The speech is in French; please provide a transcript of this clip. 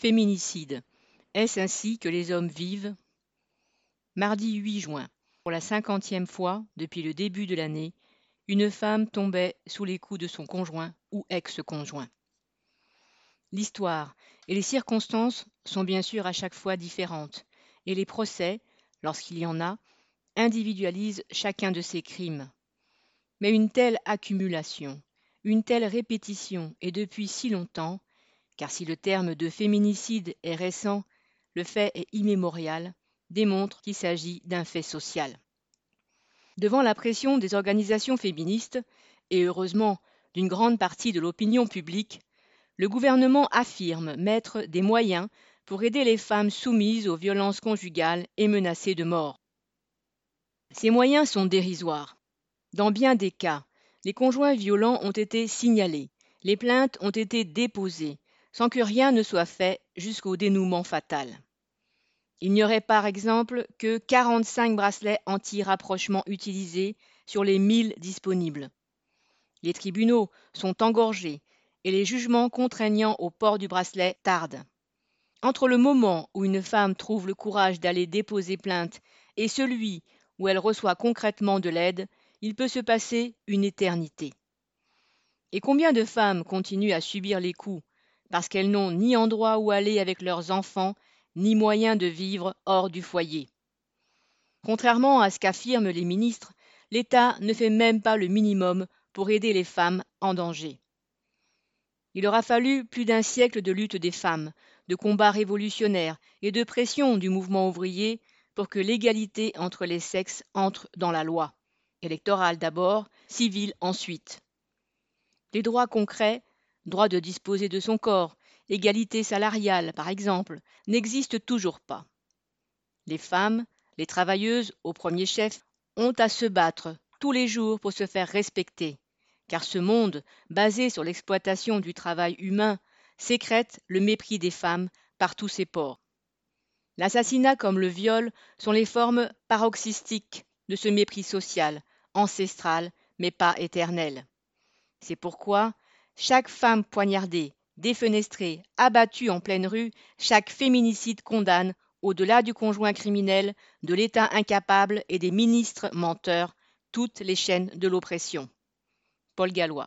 Féminicide. Est-ce ainsi que les hommes vivent? Mardi 8 juin. Pour la cinquantième fois depuis le début de l'année, une femme tombait sous les coups de son conjoint ou ex-conjoint. L'histoire et les circonstances sont bien sûr à chaque fois différentes, et les procès, lorsqu'il y en a, individualisent chacun de ces crimes. Mais une telle accumulation, une telle répétition, et depuis si longtemps, car si le terme de féminicide est récent, le fait est immémorial, démontre qu'il s'agit d'un fait social. Devant la pression des organisations féministes, et heureusement d'une grande partie de l'opinion publique, le gouvernement affirme mettre des moyens pour aider les femmes soumises aux violences conjugales et menacées de mort. Ces moyens sont dérisoires. Dans bien des cas, les conjoints violents ont été signalés, les plaintes ont été déposées, sans que rien ne soit fait jusqu'au dénouement fatal. Il n'y aurait par exemple que 45 bracelets anti-rapprochement utilisés sur les 1000 disponibles. Les tribunaux sont engorgés et les jugements contraignants au port du bracelet tardent. Entre le moment où une femme trouve le courage d'aller déposer plainte et celui où elle reçoit concrètement de l'aide, il peut se passer une éternité. Et combien de femmes continuent à subir les coups parce qu'elles n'ont ni endroit où aller avec leurs enfants, ni moyen de vivre hors du foyer. Contrairement à ce qu'affirment les ministres, l'État ne fait même pas le minimum pour aider les femmes en danger. Il aura fallu plus d'un siècle de lutte des femmes, de combats révolutionnaires et de pression du mouvement ouvrier pour que l'égalité entre les sexes entre dans la loi, électorale d'abord, civile ensuite. Les droits concrets droit de disposer de son corps, égalité salariale par exemple, n'existe toujours pas. Les femmes, les travailleuses au premier chef, ont à se battre tous les jours pour se faire respecter, car ce monde, basé sur l'exploitation du travail humain, sécrète le mépris des femmes par tous ses ports. L'assassinat comme le viol sont les formes paroxystiques de ce mépris social, ancestral mais pas éternel. C'est pourquoi chaque femme poignardée, défenestrée, abattue en pleine rue, chaque féminicide condamne, au-delà du conjoint criminel, de l'État incapable et des ministres menteurs, toutes les chaînes de l'oppression. Paul Gallois